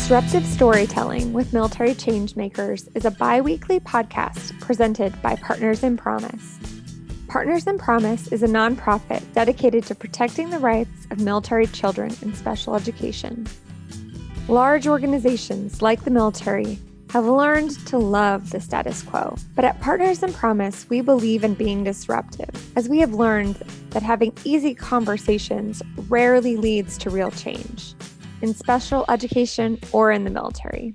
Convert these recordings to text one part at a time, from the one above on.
Disruptive Storytelling with Military Changemakers is a bi weekly podcast presented by Partners in Promise. Partners in Promise is a nonprofit dedicated to protecting the rights of military children in special education. Large organizations like the military have learned to love the status quo. But at Partners in Promise, we believe in being disruptive, as we have learned that having easy conversations rarely leads to real change in special education, or in the military.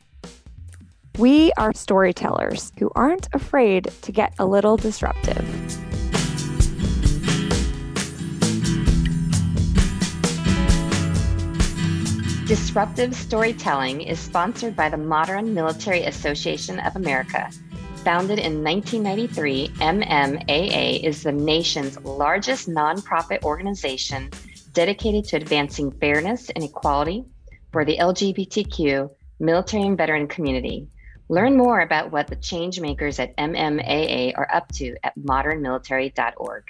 We are storytellers who aren't afraid to get a little disruptive. Disruptive Storytelling is sponsored by the Modern Military Association of America. Founded in 1993, MMAA is the nation's largest nonprofit organization dedicated to advancing fairness and equality for the LGBTQ military and veteran community. Learn more about what the changemakers at MMAA are up to at modernmilitary.org.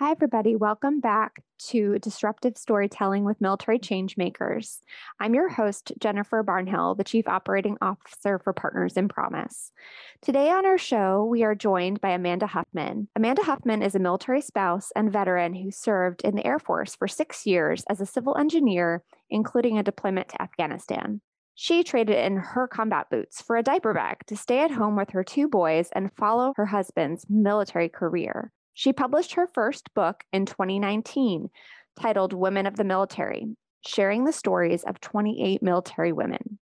Hi, everybody. Welcome back to Disruptive Storytelling with Military Changemakers. I'm your host, Jennifer Barnhill, the Chief Operating Officer for Partners in Promise. Today on our show, we are joined by Amanda Huffman. Amanda Huffman is a military spouse and veteran who served in the Air Force for six years as a civil engineer, including a deployment to Afghanistan. She traded in her combat boots for a diaper bag to stay at home with her two boys and follow her husband's military career. She published her first book in 2019 titled Women of the Military, sharing the stories of 28 military women.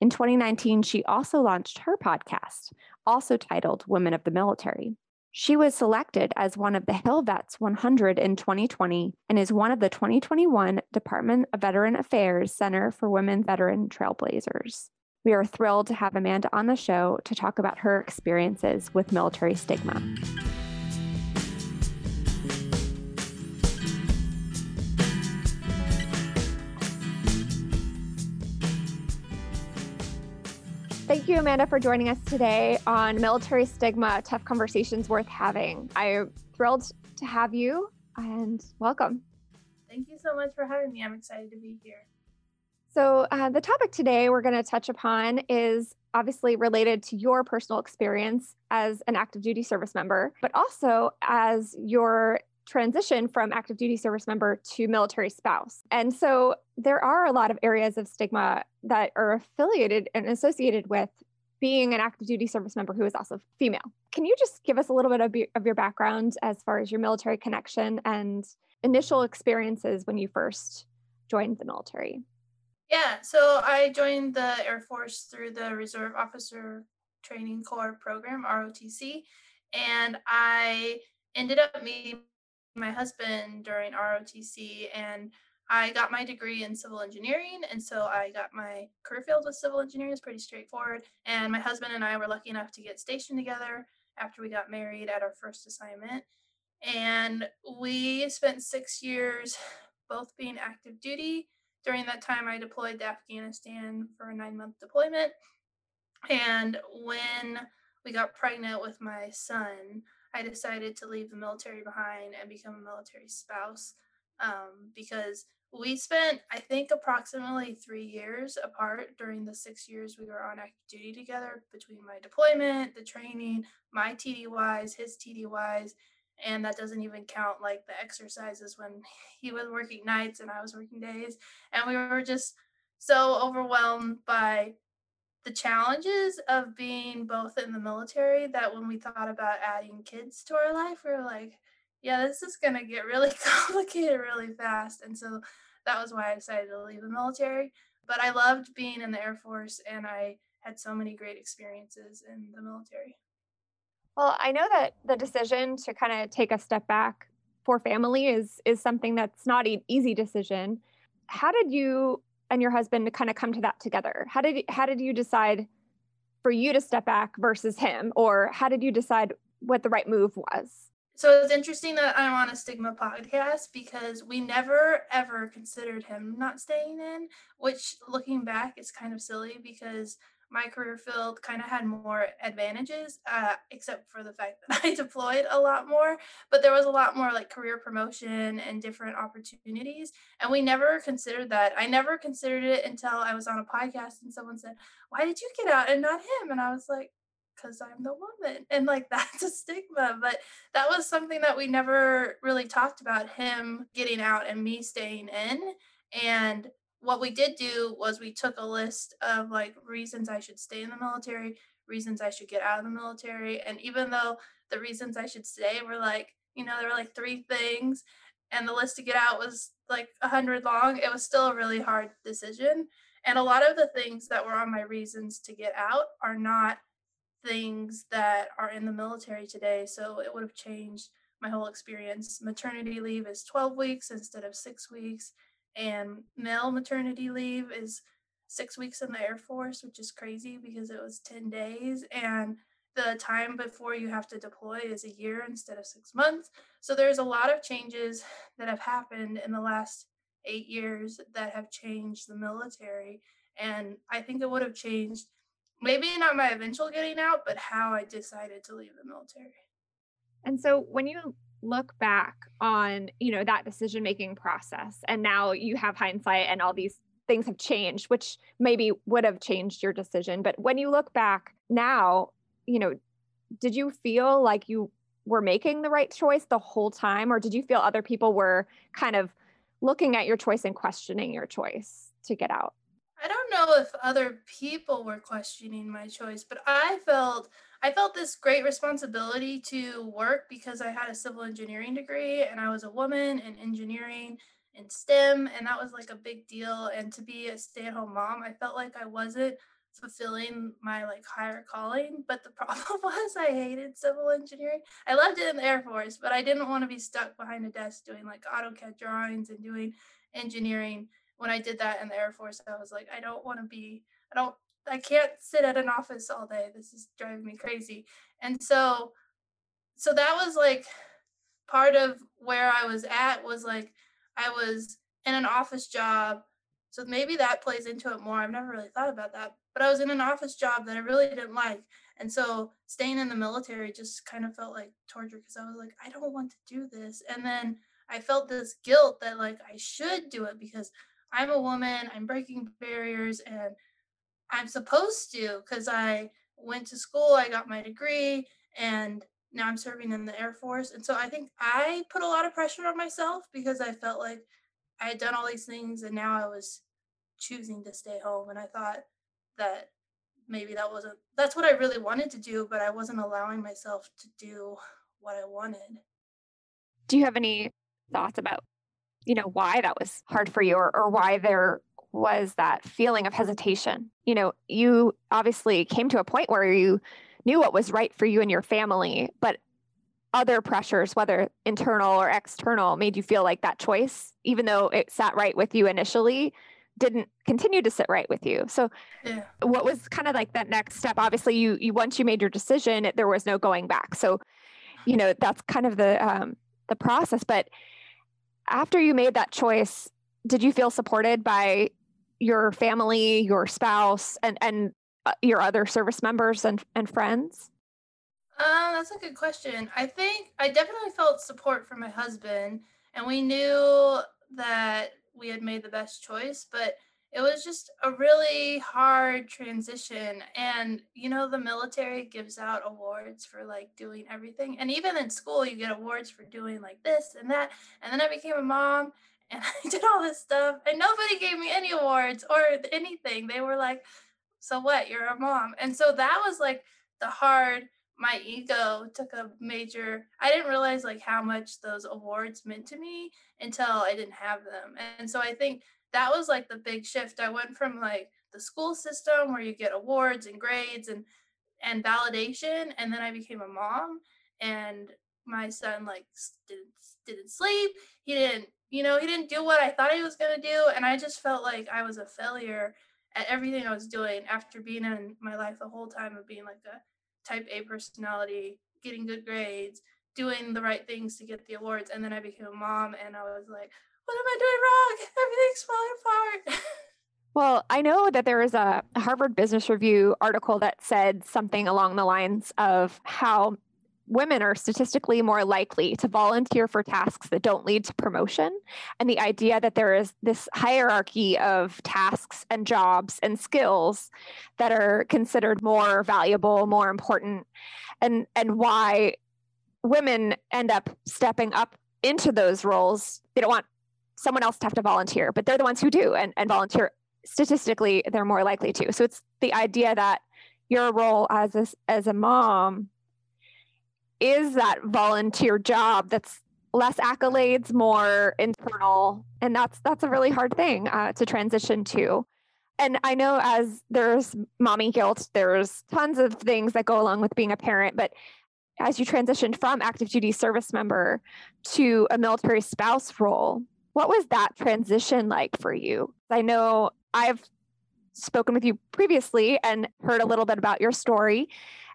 In 2019, she also launched her podcast, also titled Women of the Military. She was selected as one of the Hill Vets 100 in 2020 and is one of the 2021 Department of Veteran Affairs Center for Women Veteran Trailblazers. We are thrilled to have Amanda on the show to talk about her experiences with military stigma. Thank you, Amanda, for joining us today on Military Stigma Tough Conversations Worth Having. I'm thrilled to have you and welcome. Thank you so much for having me. I'm excited to be here. So, uh, the topic today we're going to touch upon is obviously related to your personal experience as an active duty service member, but also as your transition from active duty service member to military spouse. And so there are a lot of areas of stigma that are affiliated and associated with being an active duty service member who is also female. Can you just give us a little bit of, of your background as far as your military connection and initial experiences when you first joined the military? Yeah, so I joined the Air Force through the Reserve Officer Training Corps program, ROTC, and I ended up meeting my husband during ROTC and I got my degree in civil engineering, and so I got my career field with civil engineering. is pretty straightforward. And my husband and I were lucky enough to get stationed together after we got married at our first assignment. And we spent six years both being active duty. During that time, I deployed to Afghanistan for a nine month deployment. And when we got pregnant with my son, I decided to leave the military behind and become a military spouse um, because we spent, I think, approximately three years apart during the six years we were on active duty together between my deployment, the training, my TDYs, his TDYs, and that doesn't even count like the exercises when he was working nights and I was working days. And we were just so overwhelmed by the challenges of being both in the military that when we thought about adding kids to our life, we were like, yeah, this is going to get really complicated really fast. And so that was why I decided to leave the military. But I loved being in the Air Force and I had so many great experiences in the military. Well, I know that the decision to kind of take a step back for family is is something that's not an easy decision. How did you and your husband to kind of come to that together? How did how did you decide for you to step back versus him, or how did you decide what the right move was? So it's interesting that I'm on a stigma podcast because we never ever considered him not staying in, which looking back is kind of silly because my career field kind of had more advantages, uh, except for the fact that I deployed a lot more. But there was a lot more like career promotion and different opportunities. And we never considered that. I never considered it until I was on a podcast and someone said, Why did you get out and not him? And I was like, because I'm the woman. And like that's a stigma. But that was something that we never really talked about him getting out and me staying in. And what we did do was we took a list of like reasons I should stay in the military, reasons I should get out of the military. And even though the reasons I should stay were like, you know, there were like three things and the list to get out was like a hundred long, it was still a really hard decision. And a lot of the things that were on my reasons to get out are not things that are in the military today. So it would have changed my whole experience. Maternity leave is 12 weeks instead of six weeks and male maternity leave is six weeks in the Air Force, which is crazy because it was 10 days. And the time before you have to deploy is a year instead of six months. So there's a lot of changes that have happened in the last eight years that have changed the military. And I think it would have changed maybe not my eventual getting out, but how I decided to leave the military. And so when you look back on you know that decision making process and now you have hindsight and all these things have changed which maybe would have changed your decision but when you look back now you know did you feel like you were making the right choice the whole time or did you feel other people were kind of looking at your choice and questioning your choice to get out? I don't know if other people were questioning my choice, but I felt I felt this great responsibility to work because I had a civil engineering degree and I was a woman in engineering and STEM and that was like a big deal. And to be a stay-at-home mom, I felt like I wasn't fulfilling my like higher calling, but the problem was I hated civil engineering. I loved it in the Air Force, but I didn't want to be stuck behind a desk doing like AutoCAD drawings and doing engineering. When I did that in the Air Force, I was like, I don't want to be, I don't, I can't sit at an office all day. This is driving me crazy. And so, so that was like part of where I was at was like, I was in an office job. So maybe that plays into it more. I've never really thought about that, but I was in an office job that I really didn't like. And so staying in the military just kind of felt like torture because I was like, I don't want to do this. And then I felt this guilt that like I should do it because I'm a woman, I'm breaking barriers, and I'm supposed to because I went to school, I got my degree, and now I'm serving in the Air Force. And so I think I put a lot of pressure on myself because I felt like I had done all these things and now I was choosing to stay home. And I thought that maybe that wasn't, that's what I really wanted to do, but I wasn't allowing myself to do what I wanted. Do you have any thoughts about you know, why that was hard for you or, or why there was that feeling of hesitation. You know, you obviously came to a point where you knew what was right for you and your family, but other pressures, whether internal or external, made you feel like that choice, even though it sat right with you initially, didn't continue to sit right with you. So yeah. what was kind of like that next step? Obviously you you once you made your decision, there was no going back. So, you know, that's kind of the um the process, but after you made that choice, did you feel supported by your family, your spouse, and and uh, your other service members and and friends? Um, that's a good question. I think I definitely felt support from my husband, and we knew that we had made the best choice, but it was just a really hard transition and you know the military gives out awards for like doing everything and even in school you get awards for doing like this and that and then i became a mom and i did all this stuff and nobody gave me any awards or anything. They were like so what? You're a mom. And so that was like the hard my ego took a major i didn't realize like how much those awards meant to me until i didn't have them. And so i think that was like the big shift. I went from like the school system where you get awards and grades and and validation and then I became a mom and my son like didn't didn't sleep. He didn't, you know, he didn't do what I thought he was to do and I just felt like I was a failure at everything I was doing after being in my life the whole time of being like a type A personality, getting good grades, doing the right things to get the awards and then I became a mom and I was like what am I doing wrong? Everything's falling apart. Well, I know that there was a Harvard Business Review article that said something along the lines of how women are statistically more likely to volunteer for tasks that don't lead to promotion. And the idea that there is this hierarchy of tasks and jobs and skills that are considered more valuable, more important, and, and why women end up stepping up into those roles. They don't want someone else to have to volunteer, but they're the ones who do and, and volunteer. Statistically, they're more likely to. So it's the idea that your role as a, as a mom is that volunteer job that's less accolades, more internal, and that's that's a really hard thing uh, to transition to. And I know as there's mommy guilt, there's tons of things that go along with being a parent, but as you transitioned from active duty service member to a military spouse role, what was that transition like for you? I know I've spoken with you previously and heard a little bit about your story.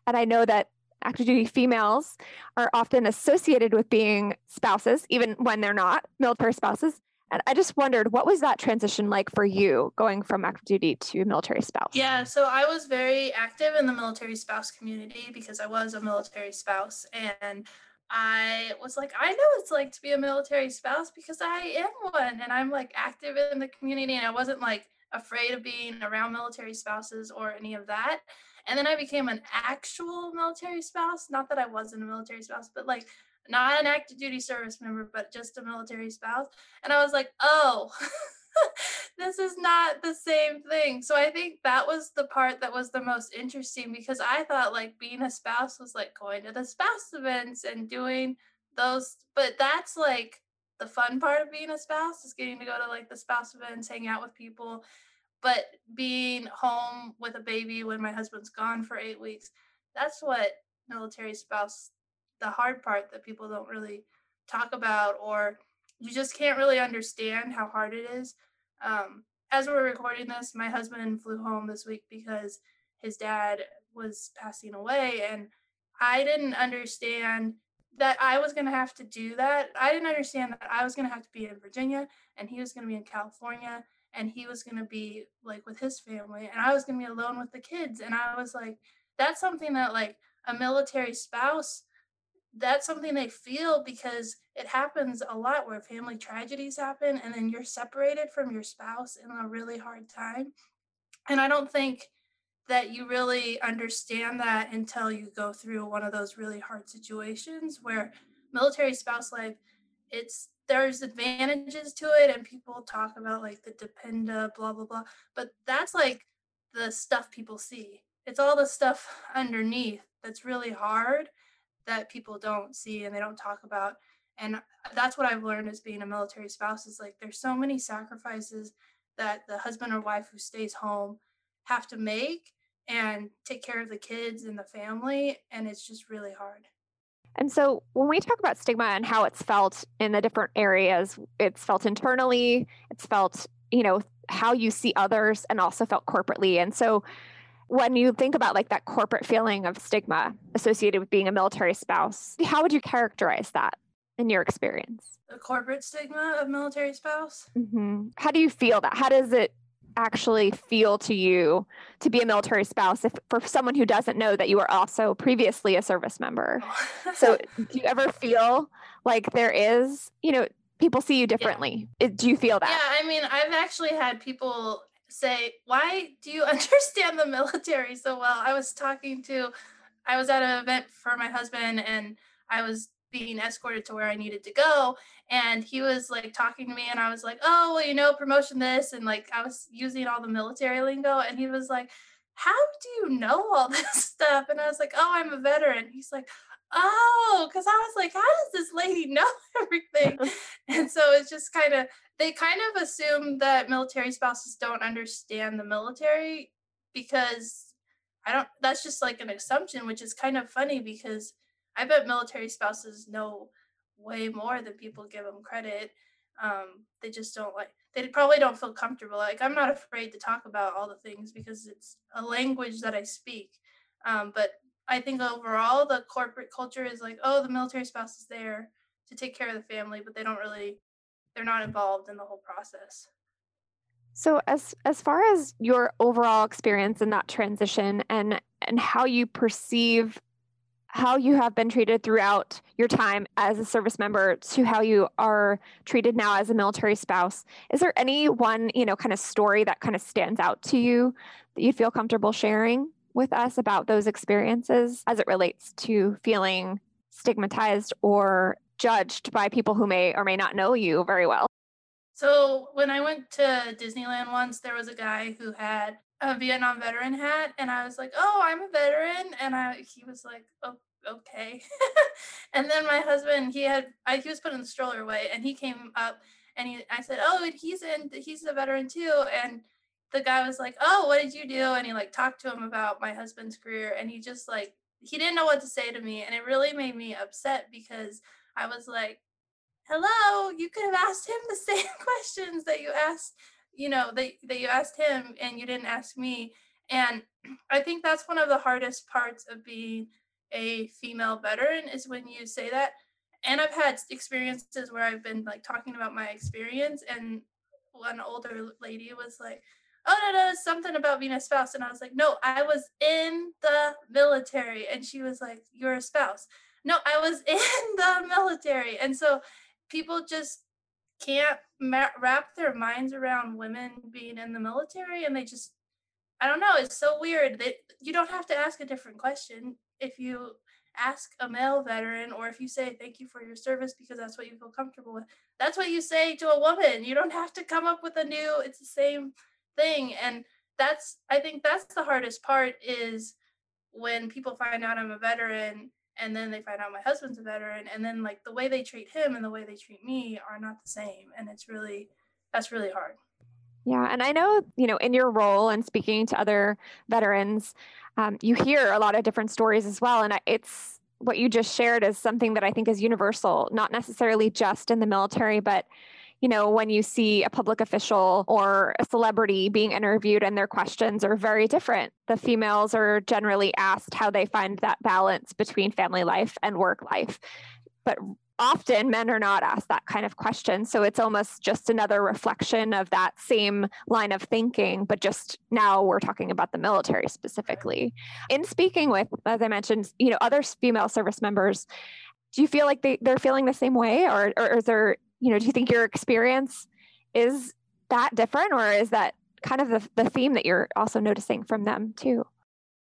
And I know that active duty females are often associated with being spouses, even when they're not military spouses. And I just wondered, what was that transition like for you going from active duty to military spouse? Yeah, so I was very active in the military spouse community because I was a military spouse. And I was like, I know it's like to be a military spouse because I am one. And I'm like active in the community. And I wasn't like afraid of being around military spouses or any of that. And then I became an actual military spouse. Not that I wasn't a military spouse, but like not an active duty service member, but just a military spouse. And I was like, oh, this is not the same thing. So I think that was the part that was the most interesting because I thought like being a spouse was like going to the spouse events and doing those, but that's like the fun part of being a spouse is getting to go to like the spouse events, hang out with people but being home with a baby when my husband's gone for eight weeks, that's what military spouse, the hard part that people don't really talk about, or you just can't really understand how hard it is. Um, as we're recording this, my husband flew home this week because his dad was passing away, and I didn't understand that I was going to have to do that. I didn't understand that I was going to have to be in Virginia and he was going to be in California and he was going to be like with his family and I was going to be alone with the kids and I was like that's something that like a military spouse that's something they feel because it happens a lot where family tragedies happen and then you're separated from your spouse in a really hard time and I don't think that you really understand that until you go through one of those really hard situations where military spouse life it's there's advantages to it and people talk about like the dependa blah blah blah but that's like the stuff people see. It's all the stuff underneath that's really hard that people don't see and they don't talk about and that's what i've learned as being a military spouse is like there's so many sacrifices that the husband or wife who stays home have to make and take care of the kids and the family and it's just really hard and so when we talk about stigma and how it's felt in the different areas, it's felt internally, it's felt, you know, how you see others and also felt corporately. And so when you think about like that corporate feeling of stigma associated with being a military spouse, how would you characterize that in your experience? The corporate stigma of military spouse? Mm-hmm. How do you feel that? How does it actually feel to you to be a military spouse if for someone who doesn't know that you were also previously a service member. Oh. So do you ever feel like there is you know people see you differently? Yeah. do you feel that? Yeah i mean i've actually had people say why do you understand the military so well? I was talking to i was at an event for my husband and i was being escorted to where I needed to go. And he was like talking to me, and I was like, oh, well, you know, promotion this. And like I was using all the military lingo. And he was like, how do you know all this stuff? And I was like, oh, I'm a veteran. He's like, oh, because I was like, how does this lady know everything? and so it's just kind of, they kind of assume that military spouses don't understand the military because I don't, that's just like an assumption, which is kind of funny because I bet military spouses know way more than people give them credit. Um, they just don't like they probably don't feel comfortable. Like I'm not afraid to talk about all the things because it's a language that I speak. Um, but I think overall the corporate culture is like, oh, the military spouse is there to take care of the family, but they don't really they're not involved in the whole process. So as as far as your overall experience in that transition and and how you perceive how you have been treated throughout your time as a service member to how you are treated now as a military spouse. Is there any one you know kind of story that kind of stands out to you that you feel comfortable sharing with us about those experiences as it relates to feeling stigmatized or judged by people who may or may not know you very well? So when i went to disneyland once there was a guy who had a Vietnam veteran hat, and I was like, "Oh, I'm a veteran," and I he was like, "Oh, okay." and then my husband, he had I, he was putting the stroller away, and he came up, and he I said, "Oh, he's in he's a veteran too," and the guy was like, "Oh, what did you do?" And he like talked to him about my husband's career, and he just like he didn't know what to say to me, and it really made me upset because I was like, "Hello, you could have asked him the same questions that you asked." You know that, that you asked him and you didn't ask me. And i think that's one of the hardest parts of being a female veteran is when you say that. And i've had experiences where i've been like talking about my experience and one older lady was like oh no no something about being a spouse. And i was like no i was in the military. And she was like you're a spouse. No i was in the military. And so people just can't ma- wrap their minds around women being in the military and they just i don't know it's so weird that you don't have to ask a different question. If you ask a male veteran or if you say thank you for your service because that's what you feel comfortable with that's what you say to a woman. You don't have to come up with a new it's the same thing. And that's i think that's the hardest part is when people find out i'm a veteran and then they find out my husband's a veteran and then like the way they treat him and the way they treat me are not the same and it's really that's really hard. Yeah and i know you know in your role and speaking to other veterans um, you hear a lot of different stories as well and it's what you just shared is something that i think is universal not necessarily just in the military but you know, when you see a public official or a celebrity being interviewed and their questions are very different. The females are generally asked how they find that balance between family life and work life. But often men are not asked that kind of question. So it's almost just another reflection of that same line of thinking, but just now we're talking about the military specifically. In speaking with, as I mentioned, you know, other female service members, do you feel like they, they're feeling the same way or, or is there you know, do you think your experience is that different or is that kind of the, the theme that you're also noticing from them too?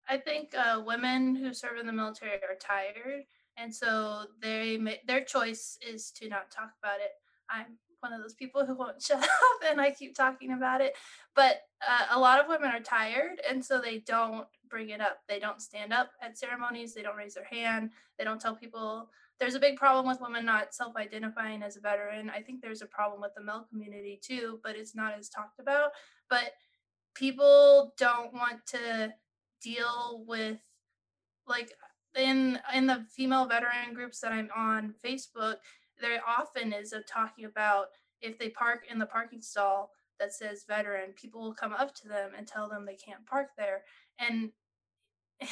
I think uh, women who serve in the military are tired, and so they their choice is to not talk about it. I'm one of those people who won't shut up, and I keep talking about it. But uh, a lot of women are tired, and so they don't bring it up. They don't stand up at ceremonies. They don't raise their hand. They don't tell people there's a big problem with women not self-identifying as a veteran. I think there's a problem with the male community too, but it's not as talked about. But people don't want to deal with like in in the female veteran groups that I'm on Facebook, there often is a talking about if they park in the parking stall that says veteran, people will come up to them and tell them they can't park there. And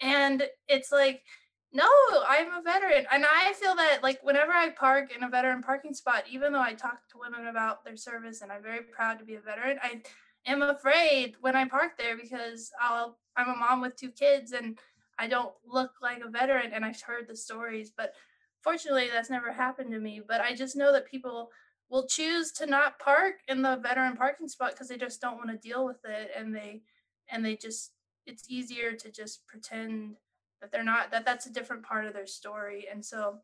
and it's like no, I'm a veteran. And I feel that like whenever I park in a veteran parking spot, even though I talk to women about their service and I'm very proud to be a veteran, I am afraid when I park there because I'll I'm a mom with two kids and I don't look like a veteran and I've heard the stories, but fortunately that's never happened to me. But I just know that people will choose to not park in the veteran parking spot because they just don't want to deal with it and they and they just it's easier to just pretend that they're not that that's a different part of their story. And so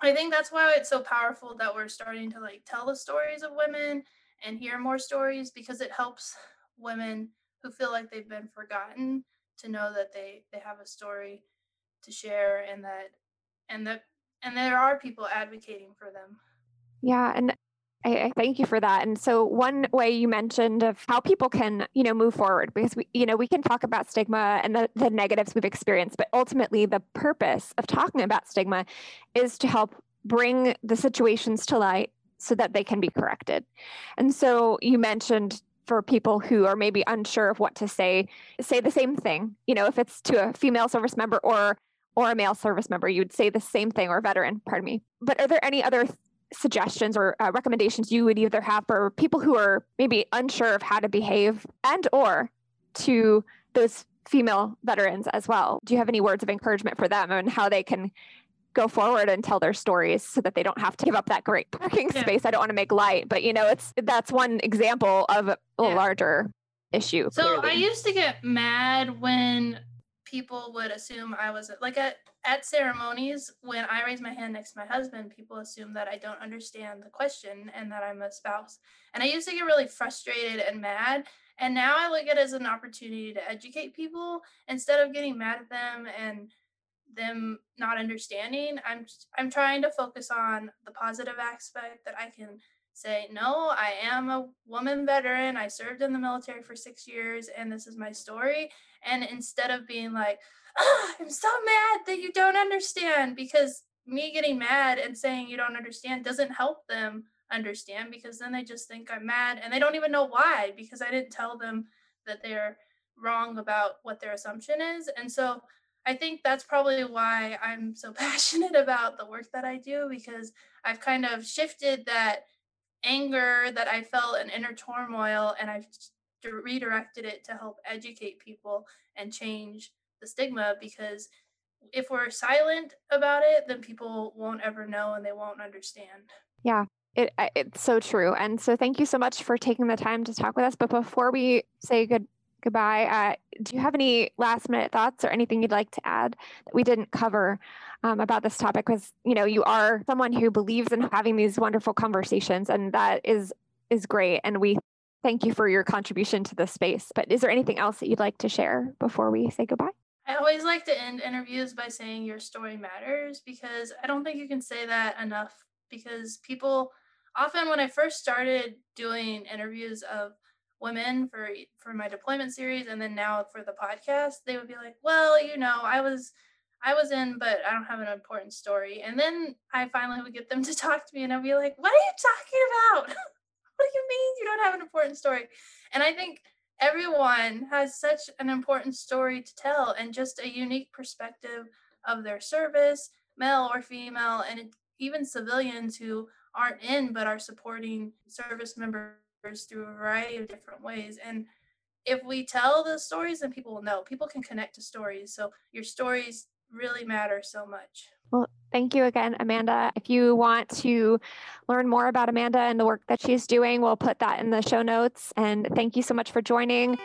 i think that's why it's so powerful that we're starting to like tell the stories of women and hear more stories because it helps women who feel like they've been forgotten to know that they they have a story to share and that and that and there are people advocating for them. Yeah and I, I, thank you for that. And so one way you mentioned of how people can, you know, move forward because we, you know, we can talk about stigma and the, the negatives we've experienced, but ultimately the purpose of talking about stigma is to help bring the situations to light so that they can be corrected. And so you mentioned for people who are maybe unsure of what to say, say the same thing. You know, if it's to a female service member or or a male service member, you'd say the same thing or veteran, pardon me. But are there any other suggestions or uh, recommendations you would either have for people who are maybe unsure of how to behave and or to those female veterans as well do you have any words of encouragement for them and how they can go forward and tell their stories so that they don't have to give up that great parking yeah. space i don't want to make light but you know it's that's one example of a yeah. larger issue so clearly. i used to get mad when people would assume I was like at, at ceremonies when I raise my hand next to my husband, people assume that I don't understand the question and that I'm a spouse. And I used to get really frustrated and mad. And now I look at it as an opportunity to educate people instead of getting mad at them and them not understanding. I'm I'm trying to focus on the positive aspect that I can say, no, I am a woman veteran. I served in the military for six years and this is my story. And instead of being like, oh, I'm so mad that you don't understand, because me getting mad and saying you don't understand doesn't help them understand because then they just think I'm mad and they don't even know why because I didn't tell them that they're wrong about what their assumption is. And so I think that's probably why I'm so passionate about the work that I do because I've kind of shifted that anger that I felt and inner turmoil, and I've redirected it to help educate people and change the stigma because if we're silent about it, then people won't ever know and they won't understand. Yeah, it, it's so true. And so thank you so much for taking the time to talk with us. But before we say good goodbye, uh, do you have any last minute thoughts or anything you'd like to add that we didn't cover um, about this topic? Because you know you are someone who believes in having these wonderful conversations, and that is is great. And we thank you for your contribution to this space. But is there anything else that you'd like to share before we say goodbye? I always like to end interviews by saying your story matters because I don't think you can say that enough. Because people often, when I first started doing interviews of women for for my deployment series and then now for the podcast they would be like well you know i was i was in but i don't have an important story. And then i finally would get them to talk to me and i'd be like what are you talking about? What do you mean you don't have an important story? And i think everyone has such an important story to tell and just a unique perspective of their service male or female and even civilians who aren't in but are supporting service members through a variety of different ways. And if we tell the stories, then people will know. People can connect to stories. So your stories really matter so much. Well, thank you again, Amanda. If you want to learn more about Amanda and the work that she's doing, we'll put that in the show notes. And thank you so much for joining.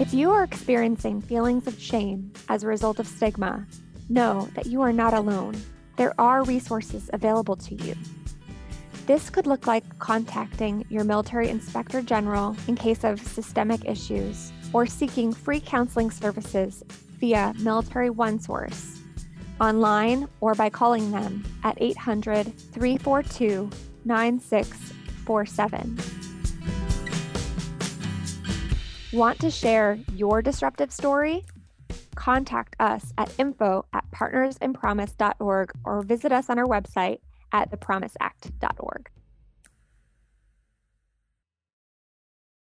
If you are experiencing feelings of shame as a result of stigma, know that you are not alone. There are resources available to you. This could look like contacting your military inspector general in case of systemic issues or seeking free counseling services via Military OneSource, online or by calling them at 800 342 9647. Want to share your disruptive story? Contact us at info at partnersinpromise.org or visit us on our website at thepromiseact.org.